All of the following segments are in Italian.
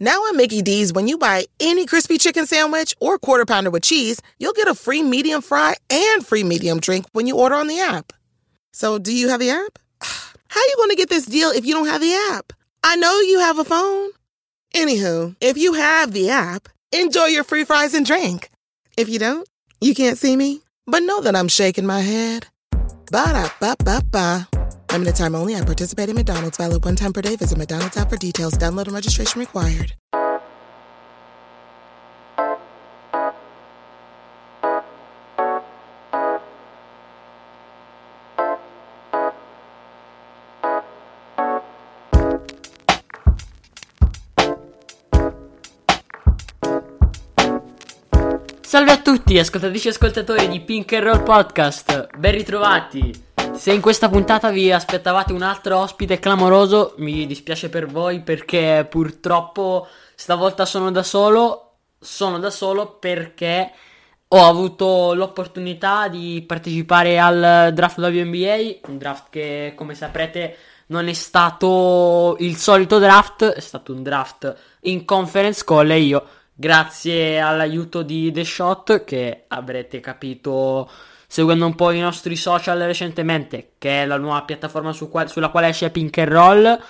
Now at Mickey D's, when you buy any crispy chicken sandwich or quarter pounder with cheese, you'll get a free medium fry and free medium drink when you order on the app. So, do you have the app? How are you going to get this deal if you don't have the app? I know you have a phone. Anywho, if you have the app, enjoy your free fries and drink. If you don't, you can't see me, but know that I'm shaking my head. Ba da ba ba ba. Limited time only at participating McDonald's. Valid one time per day. Visit McDonald's app for details. Download and registration required. Salve a tutti, ascoltatrici e ascoltatori di Pink and Roll Podcast, ben ritrovati. Se in questa puntata vi aspettavate un altro ospite clamoroso, mi dispiace per voi perché purtroppo stavolta sono da solo. Sono da solo perché ho avuto l'opportunità di partecipare al draft WNBA, un draft che come saprete non è stato il solito draft, è stato un draft in conference call e io grazie all'aiuto di The Shot che avrete capito seguendo un po' i nostri social recentemente, che è la nuova piattaforma su qual- sulla quale esce Pink and Roll.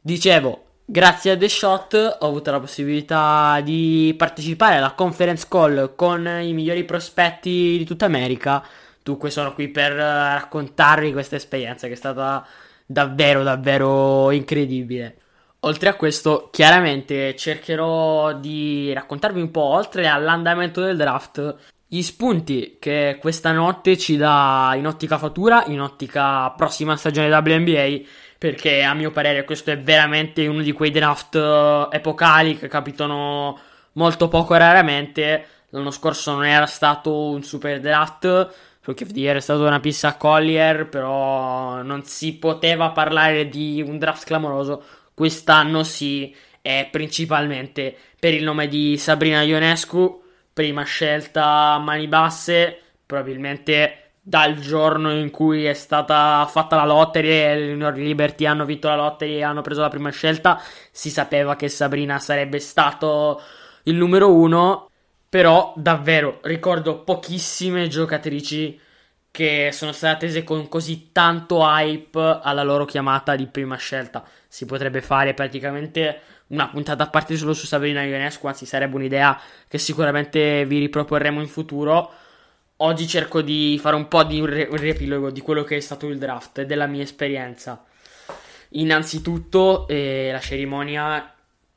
Dicevo, grazie a The Shot ho avuto la possibilità di partecipare alla conference call con i migliori prospetti di tutta America. Dunque sono qui per raccontarvi questa esperienza che è stata davvero davvero incredibile. Oltre a questo, chiaramente cercherò di raccontarvi un po' oltre all'andamento del draft gli spunti che questa notte ci dà in ottica fatura, in ottica prossima stagione WNBA, perché a mio parere questo è veramente uno di quei draft eh, epocali che capitano molto poco raramente. L'anno scorso non era stato un super draft, Rookie of the Year è stata una pista a Collier, però non si poteva parlare di un draft clamoroso. Quest'anno sì, è principalmente per il nome di Sabrina Ionescu, prima scelta a mani basse, probabilmente dal giorno in cui è stata fatta la lottery e le New York Liberty hanno vinto la lottery e hanno preso la prima scelta, si sapeva che Sabrina sarebbe stato il numero uno, però davvero ricordo pochissime giocatrici che sono state attese con così tanto hype alla loro chiamata di prima scelta. Si potrebbe fare praticamente una puntata a parte solo su Sabrina Ionescu, anzi sarebbe un'idea che sicuramente vi riproporremo in futuro. Oggi cerco di fare un po' di un, re- un riepilogo di quello che è stato il draft e della mia esperienza. Innanzitutto eh, la cerimonia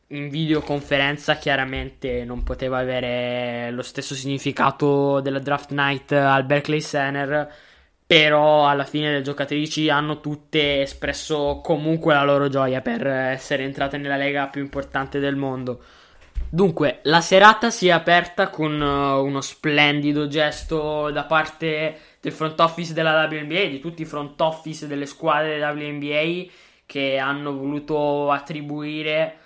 in videoconferenza chiaramente non poteva avere lo stesso significato della draft night al Berkeley Center però alla fine le giocatrici hanno tutte espresso comunque la loro gioia per essere entrate nella lega più importante del mondo. Dunque, la serata si è aperta con uh, uno splendido gesto da parte del front office della WNBA, di tutti i front office delle squadre WNBA che hanno voluto attribuire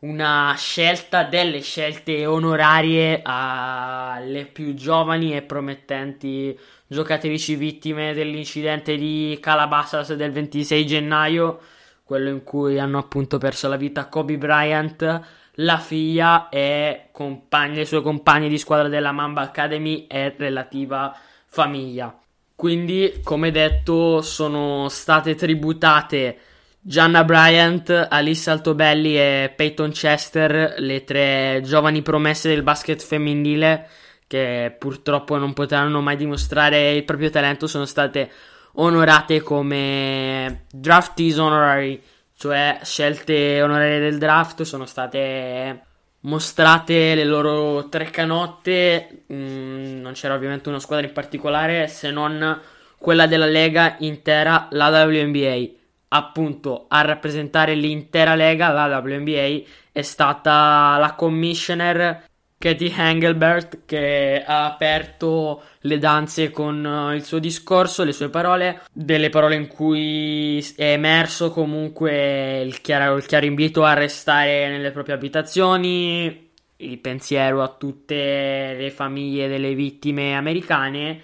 una scelta delle scelte onorarie alle più giovani e promettenti giocatrici vittime dell'incidente di Calabasas del 26 gennaio, quello in cui hanno appunto perso la vita Kobe Bryant, la figlia e compagni, le sue compagne di squadra della Mamba Academy e relativa famiglia. Quindi, come detto, sono state tributate Gianna Bryant, Alice Altobelli e Peyton Chester, le tre giovani promesse del basket femminile che purtroppo non potranno mai dimostrare il proprio talento, sono state onorate come draftees honorary, cioè scelte onorarie del draft, sono state mostrate le loro tre canotte, mm, non c'era ovviamente una squadra in particolare se non quella della Lega intera, la WNBA appunto a rappresentare l'intera lega, la WNBA, è stata la commissioner Katie Engelbert che ha aperto le danze con uh, il suo discorso, le sue parole, delle parole in cui è emerso comunque il chiaro, il chiaro invito a restare nelle proprie abitazioni, il pensiero a tutte le famiglie delle vittime americane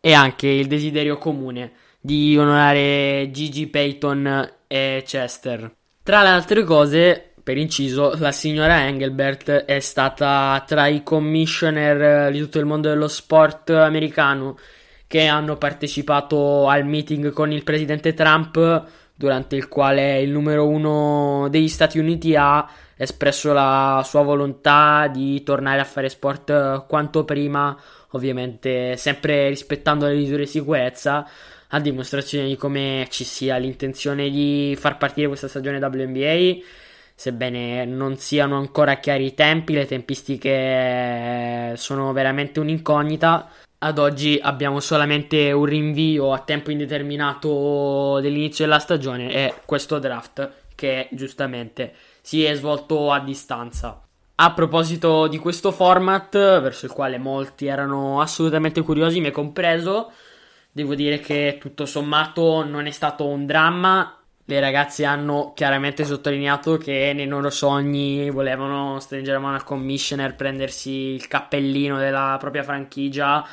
e anche il desiderio comune di onorare Gigi Payton e Chester. Tra le altre cose, per inciso, la signora Engelbert è stata tra i commissioner di tutto il mondo dello sport americano che hanno partecipato al meeting con il presidente Trump, durante il quale il numero uno degli Stati Uniti ha espresso la sua volontà di tornare a fare sport quanto prima, ovviamente sempre rispettando le misure di sicurezza, a dimostrazione di come ci sia l'intenzione di far partire questa stagione WNBA sebbene non siano ancora chiari i tempi, le tempistiche sono veramente un'incognita. Ad oggi abbiamo solamente un rinvio a tempo indeterminato dell'inizio della stagione e questo draft che giustamente si è svolto a distanza. A proposito di questo format, verso il quale molti erano assolutamente curiosi, me compreso, devo dire che tutto sommato non è stato un dramma le ragazze hanno chiaramente sottolineato che nei loro sogni volevano stringere mano al commissioner, prendersi il cappellino della propria franchigia,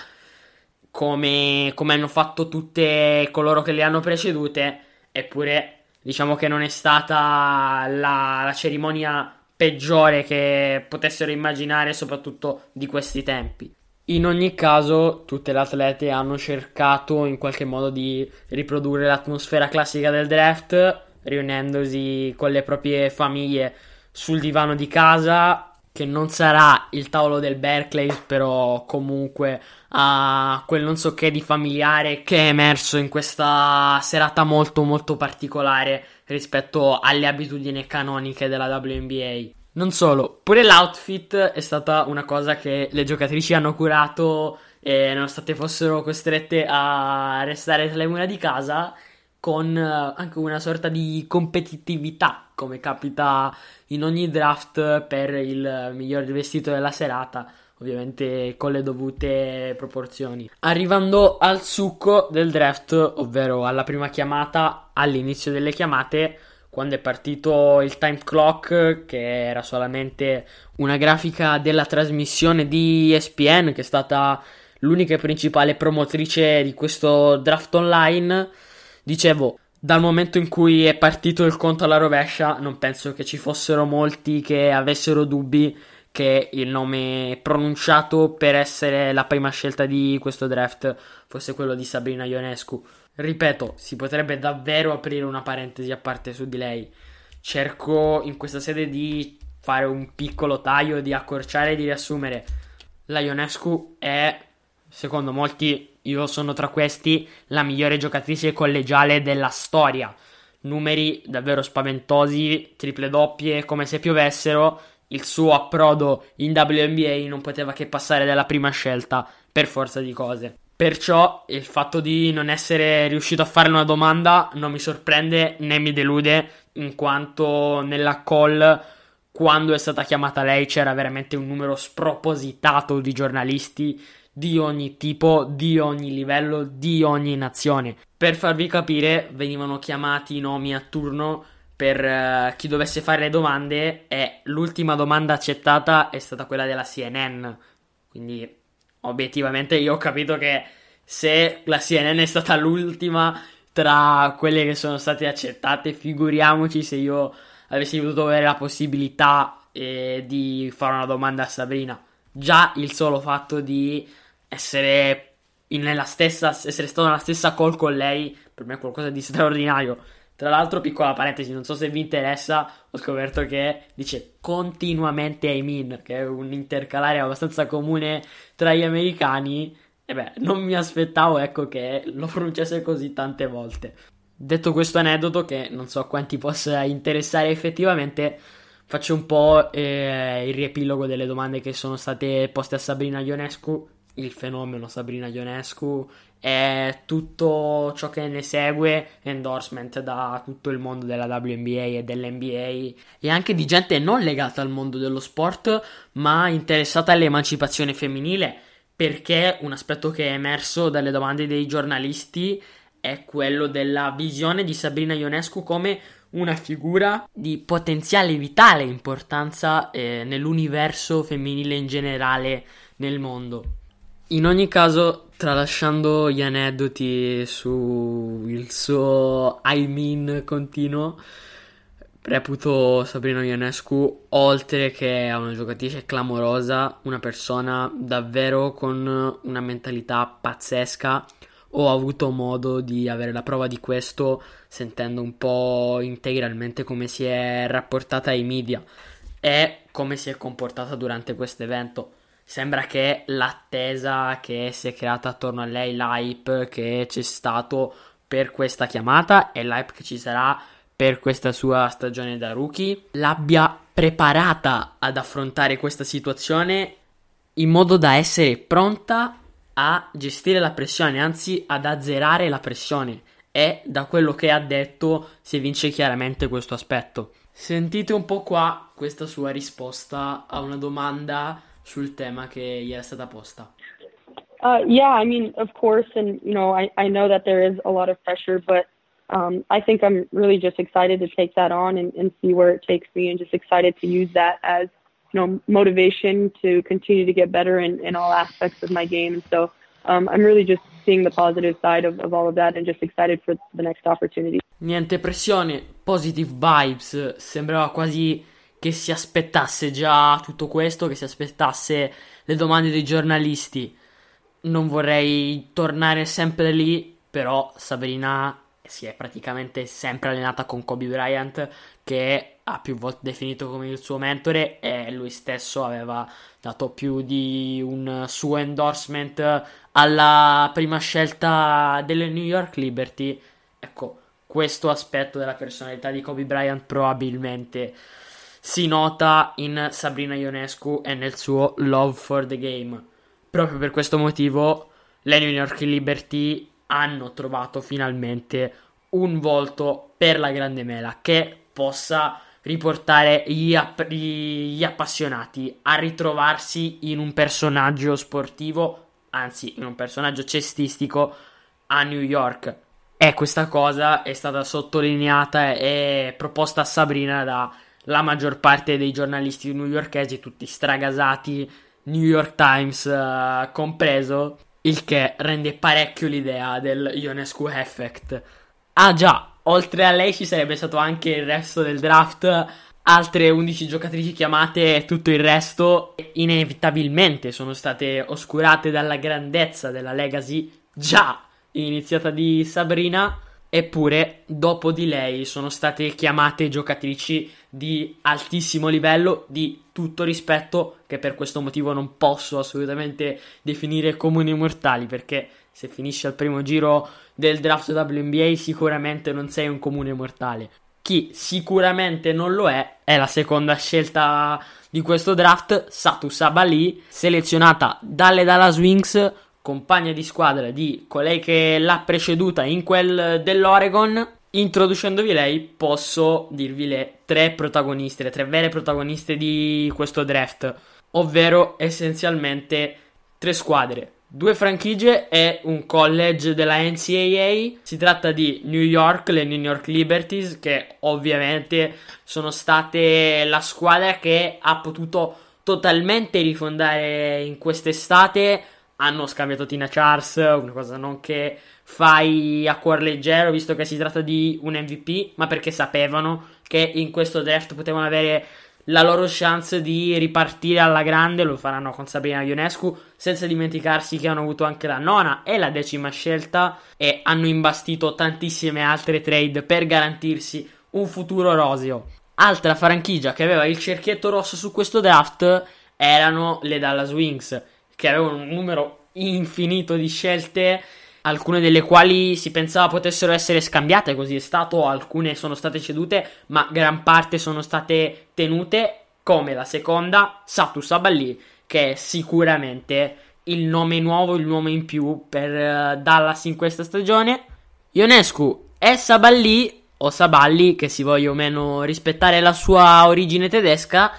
come, come hanno fatto tutte coloro che le hanno precedute, eppure diciamo che non è stata la, la cerimonia peggiore che potessero immaginare, soprattutto di questi tempi. In ogni caso, tutte le atlete hanno cercato in qualche modo di riprodurre l'atmosfera classica del draft, riunendosi con le proprie famiglie sul divano di casa, che non sarà il tavolo del Berkeley, però comunque ha quel non so che di familiare che è emerso in questa serata molto molto particolare rispetto alle abitudini canoniche della WNBA. Non solo, pure l'outfit è stata una cosa che le giocatrici hanno curato e nonostante fossero costrette a restare tra le mura di casa con eh, anche una sorta di competitività, come capita in ogni draft per il miglior vestito della serata, ovviamente con le dovute proporzioni. Arrivando al succo del draft, ovvero alla prima chiamata, all'inizio delle chiamate, quando è partito il time clock, che era solamente una grafica della trasmissione di ESPN, che è stata l'unica e principale promotrice di questo draft online, dicevo, dal momento in cui è partito il conto alla rovescia, non penso che ci fossero molti che avessero dubbi che il nome pronunciato per essere la prima scelta di questo draft fosse quello di Sabrina Ionescu. Ripeto, si potrebbe davvero aprire una parentesi a parte su di lei. Cerco in questa sede di fare un piccolo taglio, di accorciare e di riassumere. La Ionescu è, secondo molti, io sono tra questi, la migliore giocatrice collegiale della storia. Numeri davvero spaventosi, triple doppie, come se piovessero. Il suo approdo in WNBA non poteva che passare dalla prima scelta, per forza di cose. Perciò il fatto di non essere riuscito a fare una domanda non mi sorprende né mi delude, in quanto nella call, quando è stata chiamata lei, c'era veramente un numero spropositato di giornalisti di ogni tipo, di ogni livello, di ogni nazione. Per farvi capire, venivano chiamati i nomi a turno per uh, chi dovesse fare le domande e l'ultima domanda accettata è stata quella della CNN. Quindi obiettivamente io ho capito che se la CNN è stata l'ultima tra quelle che sono state accettate, figuriamoci se io avessi potuto avere la possibilità eh, di fare una domanda a Sabrina. Già il solo fatto di essere nella stessa, essere stato nella stessa call con lei, per me è qualcosa di straordinario. Tra l'altro, piccola parentesi, non so se vi interessa, ho scoperto che dice continuamente I mean, che è un intercalare abbastanza comune tra gli americani. E beh, non mi aspettavo, ecco, che lo pronunciasse così tante volte. Detto questo aneddoto, che non so quanti possa interessare effettivamente, faccio un po' eh, il riepilogo delle domande che sono state poste a Sabrina Ionescu il fenomeno Sabrina Ionescu e tutto ciò che ne segue endorsement da tutto il mondo della WNBA e dell'NBA e anche di gente non legata al mondo dello sport ma interessata all'emancipazione femminile perché un aspetto che è emerso dalle domande dei giornalisti è quello della visione di Sabrina Ionescu come una figura di potenziale vitale importanza eh, nell'universo femminile in generale nel mondo. In ogni caso, tralasciando gli aneddoti sul suo I mean continuo, Reputo Sabrina Ionescu, oltre che una giocatrice clamorosa, una persona davvero con una mentalità pazzesca. Ho avuto modo di avere la prova di questo sentendo un po' integralmente come si è rapportata ai media e come si è comportata durante questo evento. Sembra che l'attesa che si è creata attorno a lei, l'hype che c'è stato per questa chiamata e l'hype che ci sarà per questa sua stagione da rookie, l'abbia preparata ad affrontare questa situazione in modo da essere pronta a gestire la pressione, anzi ad azzerare la pressione. E da quello che ha detto si evince chiaramente questo aspetto. Sentite un po' qua questa sua risposta a una domanda sul tema che gli era stata posta. Uh, yeah, I mean, of course, and you know, I, I know that there is a lot of pressure, but um, I think I'm really just excited to take that on and, and see where it takes me, and just excited to use that as you know motivation to continue to get better in, in all aspects of my game. And so um, I'm really just seeing the positive side of, of all of that, and just excited for the next opportunity. Niente pressione, positive vibes, sembrava quasi che si aspettasse già tutto questo, che si aspettasse le domande dei giornalisti. Non vorrei tornare sempre lì, però Sabrina si è praticamente sempre allenata con Kobe Bryant, che ha più volte definito come il suo mentore e lui stesso aveva dato più di un suo endorsement alla prima scelta delle New York Liberty. Ecco, questo aspetto della personalità di Kobe Bryant probabilmente si nota in Sabrina Ionescu e nel suo Love for the Game. Proprio per questo motivo le New York Liberty hanno trovato finalmente un volto per la grande mela che possa riportare gli, app- gli appassionati a ritrovarsi in un personaggio sportivo, anzi in un personaggio cestistico a New York e questa cosa è stata sottolineata e proposta a Sabrina dalla maggior parte dei giornalisti newyorkesi, tutti stragasati, New York Times uh, compreso, il che rende parecchio l'idea del Ionescu Effect. Ah già, oltre a lei ci sarebbe stato anche il resto del draft, altre 11 giocatrici chiamate e tutto il resto inevitabilmente sono state oscurate dalla grandezza della legacy già iniziata di Sabrina, eppure dopo di lei sono state chiamate giocatrici di altissimo livello, di tutto rispetto, che per questo motivo non posso assolutamente definire comuni mortali, perché se finisci al primo giro del draft WNBA sicuramente non sei un comune mortale. Chi sicuramente non lo è è la seconda scelta di questo draft, Satu Sabali, selezionata dalle Dallas Wings compagna di squadra di colei che l'ha preceduta in quel dell'Oregon, introducendovi lei posso dirvi le tre protagoniste, le tre vere protagoniste di questo draft, ovvero essenzialmente tre squadre, due franchigie e un college della NCAA. Si tratta di New York, le New York Liberties, che ovviamente sono state la squadra che ha potuto totalmente rifondare in quest'estate hanno scambiato Tina Charles, una cosa non che fai a cuor leggero, visto che si tratta di un MVP, ma perché sapevano che in questo draft potevano avere la loro chance di ripartire alla grande, lo faranno con Sabrina Ionescu, senza dimenticarsi che hanno avuto anche la nona e la decima scelta e hanno imbastito tantissime altre trade per garantirsi un futuro roseo. Altra franchigia che aveva il cerchietto rosso su questo draft erano le Dallas Wings che avevano un numero infinito di scelte, alcune delle quali si pensava potessero essere scambiate, così è stato, alcune sono state cedute, ma gran parte sono state tenute, come la seconda, Satu Saballi, che è sicuramente il nome nuovo, il nome in più per uh, Dallas in questa stagione. Ionescu è Saballi, o Saballi, che si voglia o meno rispettare la sua origine tedesca,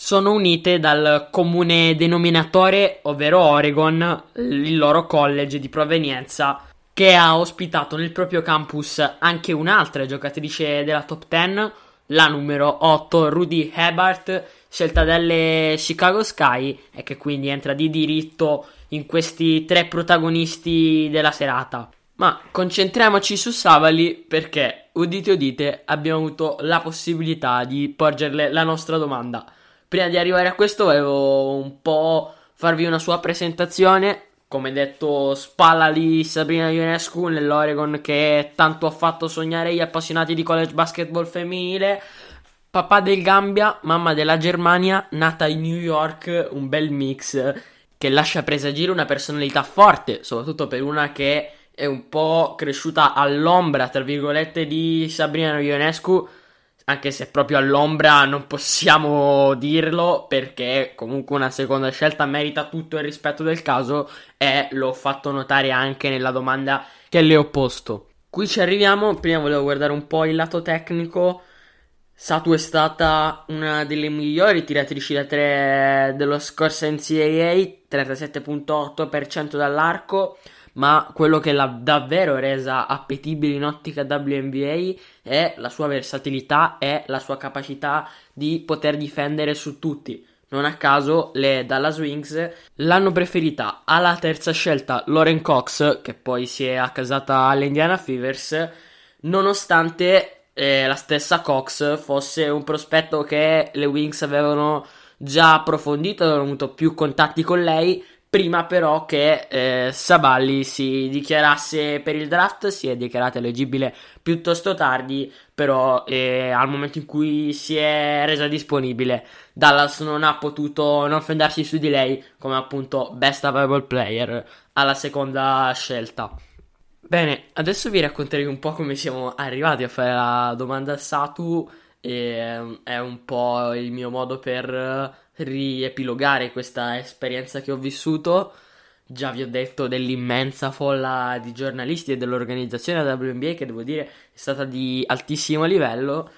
sono unite dal comune denominatore, ovvero Oregon, il loro college di provenienza, che ha ospitato nel proprio campus anche un'altra giocatrice della top 10, la numero 8, Rudy Hebart, scelta dalle Chicago Sky e che quindi entra di diritto in questi tre protagonisti della serata. Ma concentriamoci su Savali perché, udite udite, abbiamo avuto la possibilità di porgerle la nostra domanda. Prima di arrivare a questo volevo un po' farvi una sua presentazione. Come detto, spalla di Sabrina Ionescu nell'Oregon che tanto ha fatto sognare gli appassionati di college basketball femminile. Papà del Gambia, mamma della Germania, nata in New York, un bel mix che lascia presagire una personalità forte, soprattutto per una che è un po' cresciuta all'ombra, tra virgolette, di Sabrina Ionescu, anche se proprio all'ombra non possiamo dirlo, perché comunque una seconda scelta merita tutto il rispetto del caso e l'ho fatto notare anche nella domanda che le ho posto. Qui ci arriviamo, prima volevo guardare un po' il lato tecnico. Satu è stata una delle migliori tiratrici da 3 dello scorso NCAA, 37.8% dall'arco, ma quello che l'ha davvero resa appetibile in ottica WNBA è la sua versatilità e la sua capacità di poter difendere su tutti. Non a caso le Dallas Wings l'hanno preferita alla terza scelta Lauren Cox, che poi si è accasata all'Indiana Fevers, nonostante eh, la stessa Cox fosse un prospetto che le Wings avevano già approfondito, avevano avuto più contatti con lei, Prima però che eh, Saballi si dichiarasse per il draft, si è dichiarata eleggibile piuttosto tardi, però eh, al momento in cui si è resa disponibile, Dallas non ha potuto non fendarsi su di lei come appunto best available player alla seconda scelta. Bene, adesso vi racconterei un po' come siamo arrivati a fare la domanda a Satu e è un po' il mio modo per riepilogare questa esperienza che ho vissuto. Già vi ho detto dell'immensa folla di giornalisti e dell'organizzazione della WNBA che devo dire è stata di altissimo livello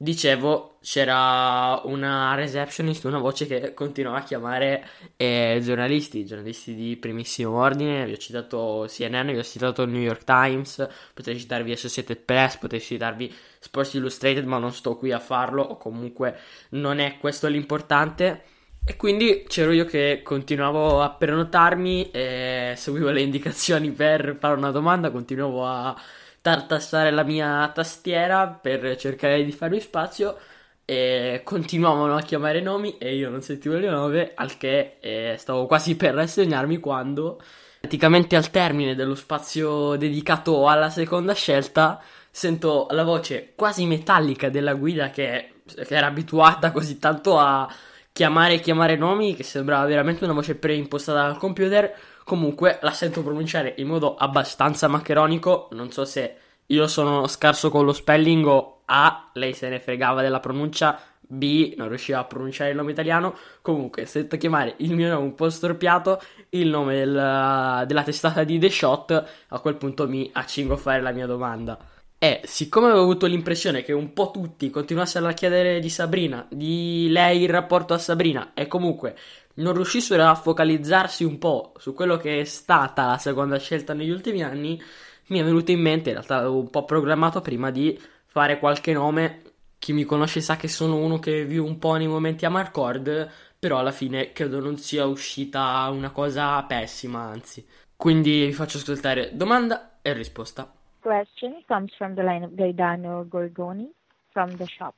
Dicevo, c'era una receptionist, una voce che continuava a chiamare eh, giornalisti, giornalisti di primissimo ordine. Vi ho citato CNN, vi ho citato New York Times, potrei citarvi Associated Press, potrei citarvi Sports Illustrated, ma non sto qui a farlo, o comunque non è questo l'importante. E quindi c'ero io che continuavo a prenotarmi, e seguivo le indicazioni per fare una domanda, continuavo a tartassare la mia tastiera per cercare di farmi spazio e continuavano a chiamare nomi e io non sentivo le nove, al che eh, stavo quasi per rassegnarmi quando, praticamente al termine dello spazio dedicato alla seconda scelta, sento la voce quasi metallica della guida che, che era abituata così tanto a chiamare e chiamare nomi che sembrava veramente una voce preimpostata dal computer Comunque la sento pronunciare in modo abbastanza maccheronico. Non so se io sono scarso con lo spelling o A, lei se ne fregava della pronuncia, B, non riusciva a pronunciare il nome italiano. Comunque, sento chiamare il mio nome un po' storpiato, il nome del, della testata di The Shot. A quel punto mi accingo a fare la mia domanda. E siccome avevo avuto l'impressione che un po' tutti continuassero a chiedere di Sabrina, di lei il rapporto a Sabrina, e comunque non riuscissero a focalizzarsi un po' su quello che è stata la seconda scelta negli ultimi anni, mi è venuto in mente, in realtà avevo un po' programmato prima di fare qualche nome. Chi mi conosce sa che sono uno che vive un po' nei momenti a Marcord, però alla fine credo non sia uscita una cosa pessima, anzi. Quindi vi faccio ascoltare domanda e risposta. Question comes from the line of Gaidano Gorgoni from the shop.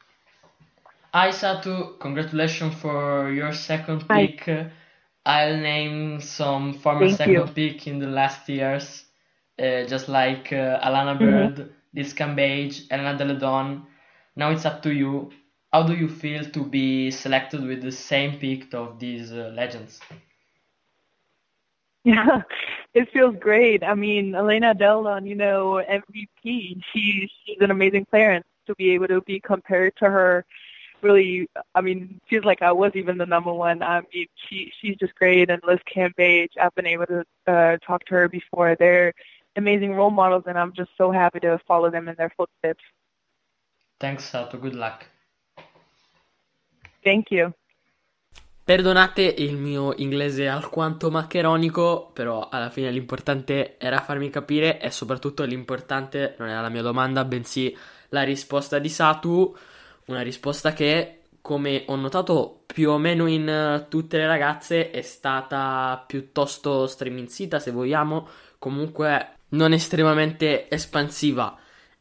Hi Satu, congratulations for your second pick. Hi. I'll name some former Thank second you. pick in the last years, uh, just like uh, Alana mm-hmm. Bird, Liz Cambage, Elena Deledon. Now it's up to you. How do you feel to be selected with the same pick of these uh, legends? Yeah, it feels great. I mean, Elena Deledon, you know, MVP. She she's an amazing player, and to be able to be compared to her really, I mean, feels like I was even the number one. I mean, she she's just great, and Liz Cambage, I've been able to uh, talk to her before. They're amazing role models, and I'm just so happy to follow them in their footsteps. Thanks, Sato. Good luck. Thank you. Perdonate il mio inglese alquanto maccheronico, però alla fine l'importante era farmi capire e soprattutto l'importante non era la mia domanda, bensì la risposta di Satu una risposta che, come ho notato più o meno in uh, tutte le ragazze, è stata piuttosto striminzita, se vogliamo. Comunque non estremamente espansiva.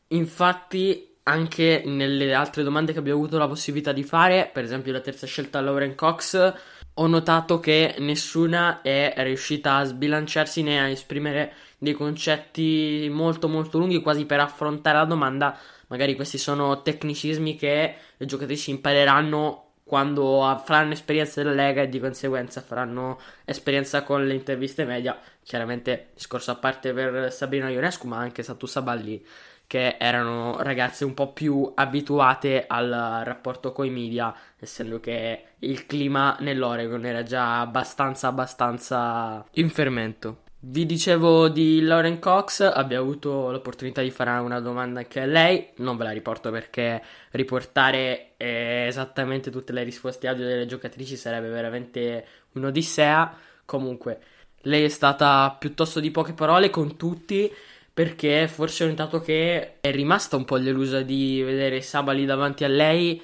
Infatti, anche nelle altre domande che abbiamo avuto la possibilità di fare, per esempio la terza scelta Lauren Cox, ho notato che nessuna è riuscita a sbilanciarsi né a esprimere dei concetti molto molto lunghi quasi per affrontare la domanda. Magari questi sono tecnicismi che le giocatrici impareranno quando faranno esperienza della Lega e di conseguenza faranno esperienza con le interviste media. Chiaramente discorso a parte per Sabrina Ionescu, ma anche Satu Saballi, che erano ragazze un po' più abituate al rapporto coi media, essendo che il clima nell'Oregon era già abbastanza abbastanza in fermento. Vi dicevo di Lauren Cox, abbiamo avuto l'opportunità di fare una domanda anche a lei, non ve la riporto perché riportare eh, esattamente tutte le risposte audio delle giocatrici sarebbe veramente un'odissea. Comunque, lei è stata piuttosto di poche parole con tutti perché forse ho notato che è rimasta un po' delusa di vedere Sabali davanti a lei.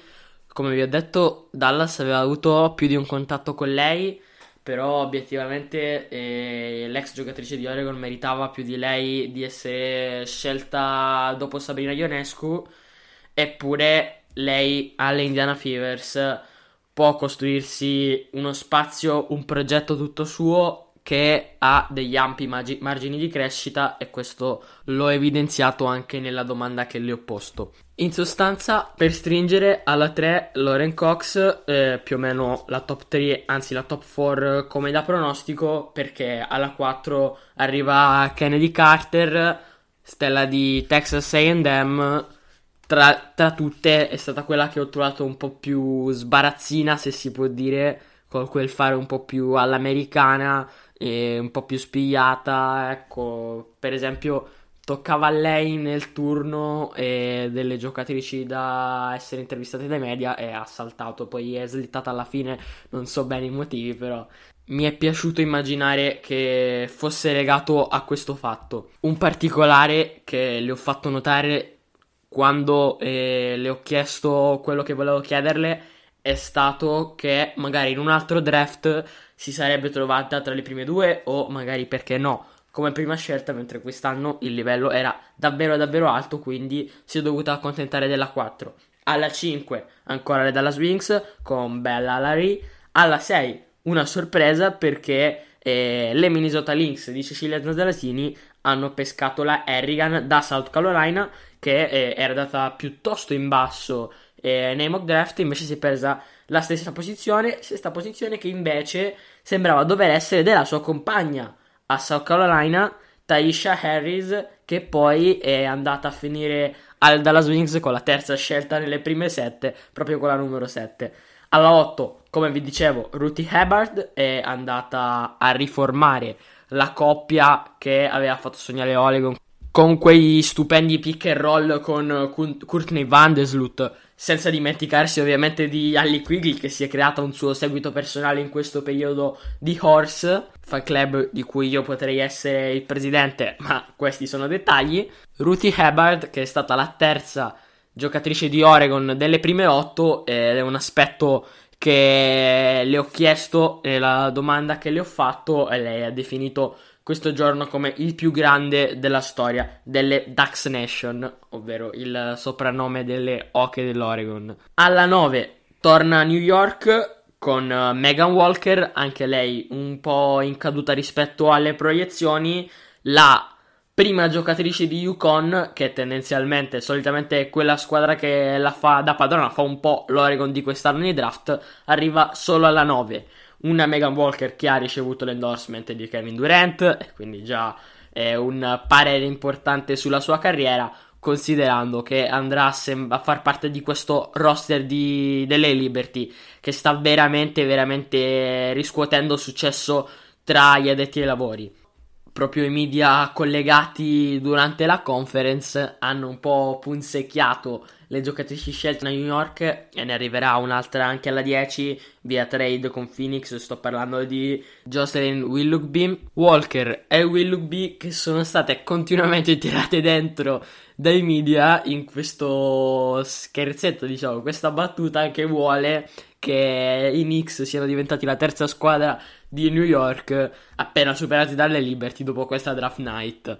Come vi ho detto, Dallas aveva avuto più di un contatto con lei però obiettivamente eh, l'ex giocatrice di Oregon meritava più di lei di essere scelta dopo Sabrina Ionescu. Eppure lei alle Indiana Fevers. Può costruirsi uno spazio, un progetto tutto suo che ha degli ampi magi- margini di crescita e questo l'ho evidenziato anche nella domanda che le ho posto. In sostanza, per stringere alla 3 Lauren Cox, eh, più o meno la top 3, anzi la top 4 come da pronostico, perché alla 4 arriva Kennedy Carter, stella di Texas AM, tra, tra tutte è stata quella che ho trovato un po' più sbarazzina, se si può dire, con quel fare un po' più all'americana e un po' più spigliata, ecco, per esempio toccava a lei nel turno eh, delle giocatrici da essere intervistate dai media e ha saltato, poi è slittata alla fine, non so bene i motivi, però mi è piaciuto immaginare che fosse legato a questo fatto. Un particolare che le ho fatto notare quando eh, le ho chiesto quello che volevo chiederle è stato che magari in un altro draft si sarebbe trovata tra le prime due o magari perché no. Come prima scelta mentre quest'anno il livello era davvero davvero alto quindi si è dovuta accontentare della 4 alla 5 ancora le Dallas Wings con Bella Larry. Alla 6 una sorpresa perché eh, le Minnesota Lynx di Cecilia Zazalatini hanno pescato la Harrigan da South Carolina che eh, era data piuttosto in basso eh, nei mock draft invece si è presa la stessa posizione, stessa posizione che invece sembrava dover essere della sua compagna a South Carolina, Taisha Harris, che poi è andata a finire al Dallas Wings con la terza scelta nelle prime sette, proprio con la numero 7. Alla 8, come vi dicevo, Ruthie Hubbard è andata a riformare la coppia che aveva fatto sognare Olegon con quei stupendi pick and roll con Courtney Vandeslut senza dimenticarsi ovviamente di Ali Quigley che si è creata un suo seguito personale in questo periodo di Horse, fan club di cui io potrei essere il presidente, ma questi sono dettagli. Ruthie Hubbard che è stata la terza giocatrice di Oregon delle prime otto ed è un aspetto che le ho chiesto nella domanda che le ho fatto e lei ha definito questo giorno come il più grande della storia delle Ducks Nation, ovvero il soprannome delle Oche dell'Oregon. Alla 9 torna a New York con uh, Megan Walker, anche lei un po' in caduta rispetto alle proiezioni, la prima giocatrice di Yukon, che tendenzialmente solitamente è quella squadra che la fa da padrona, fa un po' l'Oregon di quest'anno nei draft, arriva solo alla 9 una Megan Walker che ha ricevuto l'endorsement di Kevin Durant, quindi già è un parere importante sulla sua carriera, considerando che andrà a, sem- a far parte di questo roster di- delle Liberty che sta veramente, veramente riscuotendo successo tra gli addetti ai lavori. Proprio i media collegati durante la conference hanno un po' punzecchiato le giocatrici scelte a New York e ne arriverà un'altra anche alla 10 via trade con Phoenix. Sto parlando di Jocelyn Willoughby, Walker e Willoughby che sono state continuamente tirate dentro dai media in questo scherzetto, diciamo, questa battuta che vuole che i Knicks siano diventati la terza squadra di New York appena superati dalle Liberty dopo questa draft night.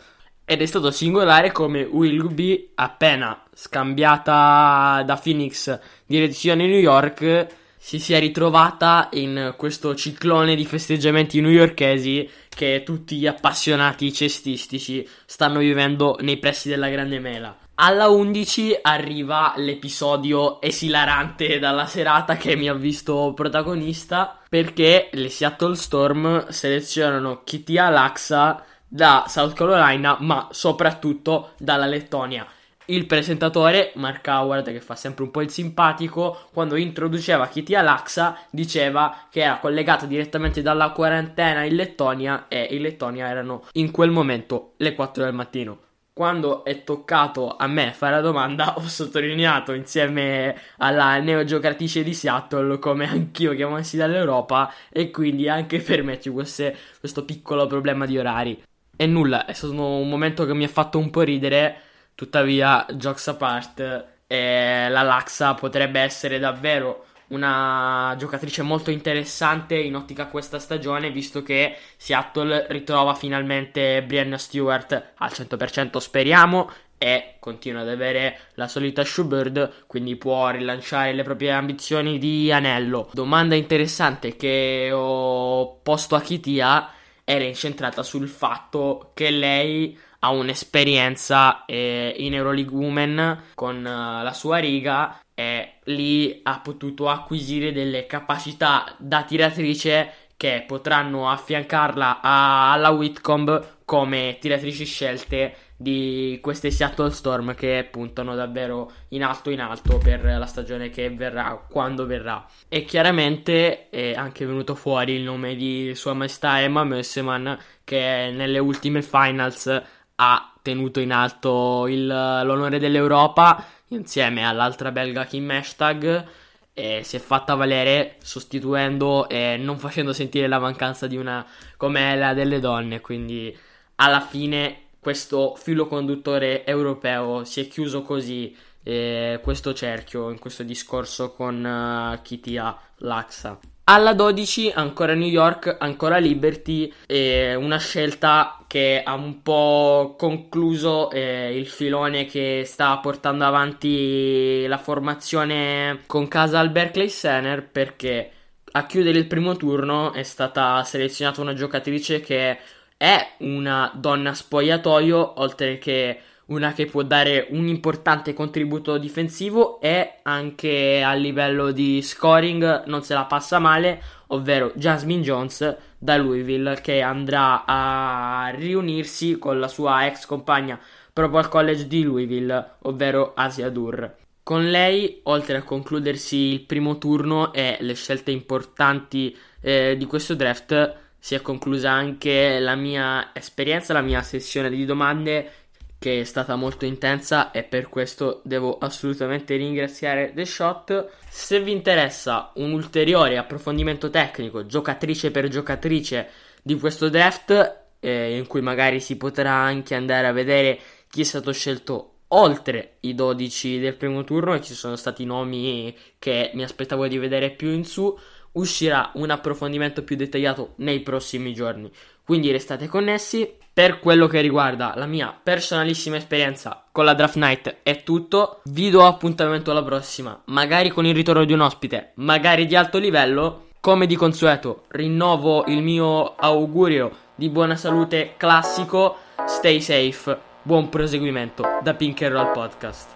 Ed è stato singolare come Willoughby, appena scambiata da Phoenix direzione New York, si sia ritrovata in questo ciclone di festeggiamenti newyorkesi che tutti gli appassionati cestistici stanno vivendo nei pressi della Grande Mela. Alla 11 arriva l'episodio esilarante dalla serata che mi ha visto protagonista perché le Seattle Storm selezionano Kitty Alaxa da South Carolina ma soprattutto dalla Lettonia. Il presentatore, Mark Howard, che fa sempre un po' il simpatico, quando introduceva Kitty Alaxa diceva che era collegata direttamente dalla quarantena in Lettonia e in Lettonia erano in quel momento le 4 del mattino quando è toccato a me fare la domanda, ho sottolineato insieme alla neogiocatrice di Seattle come anch'io chiamassi dall'Europa e quindi anche per me c'è questo, questo piccolo problema di orari. E nulla, è stato un momento che mi ha fatto un po' ridere, tuttavia, jokes apart, eh, la Laxa potrebbe essere davvero una giocatrice molto interessante in ottica questa stagione, visto che Seattle ritrova finalmente Brianna Stewart al 100%, speriamo, e continua ad avere la solita Shoebird, quindi può rilanciare le proprie ambizioni di anello. Domanda interessante che ho posto a Kitia era incentrata sul fatto che lei ha un'esperienza eh, in Euroleague Women con uh, la sua riga e lì ha potuto acquisire delle capacità da tiratrice che potranno affiancarla a, alla Whitcomb come tiratrici scelte di queste Seattle Storm che puntano davvero in alto in alto per la stagione che verrà quando verrà. E chiaramente è anche venuto fuori il nome di Sua Maestà Emma Mösseman che nelle ultime finals ha tenuto in alto il, l'onore dell'Europa insieme all'altra belga Kim Hashtag e si è fatta valere sostituendo e non facendo sentire la mancanza di una come la delle donne. Quindi alla fine questo filo conduttore europeo si è chiuso così eh, questo cerchio in questo discorso con uh, Kitia Laxa. Alla 12 ancora New York, ancora Liberty, eh, una scelta che ha un po' concluso eh, il filone che sta portando avanti la formazione con casa al Berkeley Center perché a chiudere il primo turno è stata selezionata una giocatrice che è una donna spogliatoio oltre che una che può dare un importante contributo difensivo e anche a livello di scoring non se la passa male, ovvero Jasmine Jones da Louisville che andrà a riunirsi con la sua ex compagna proprio al college di Louisville, ovvero Asia Dur. Con lei, oltre a concludersi il primo turno e le scelte importanti eh, di questo draft, si è conclusa anche la mia esperienza, la mia sessione di domande che è stata molto intensa e per questo devo assolutamente ringraziare The Shot. Se vi interessa un ulteriore approfondimento tecnico, giocatrice per giocatrice di questo draft, eh, in cui magari si potrà anche andare a vedere chi è stato scelto oltre i 12 del primo turno e ci sono stati nomi che mi aspettavo di vedere più in su, uscirà un approfondimento più dettagliato nei prossimi giorni. Quindi restate connessi. Per quello che riguarda la mia personalissima esperienza con la Draft Night è tutto. Vi do appuntamento alla prossima, magari con il ritorno di un ospite, magari di alto livello. Come di consueto, rinnovo il mio augurio di buona salute classico. Stay safe, buon proseguimento da Pink Roll Podcast.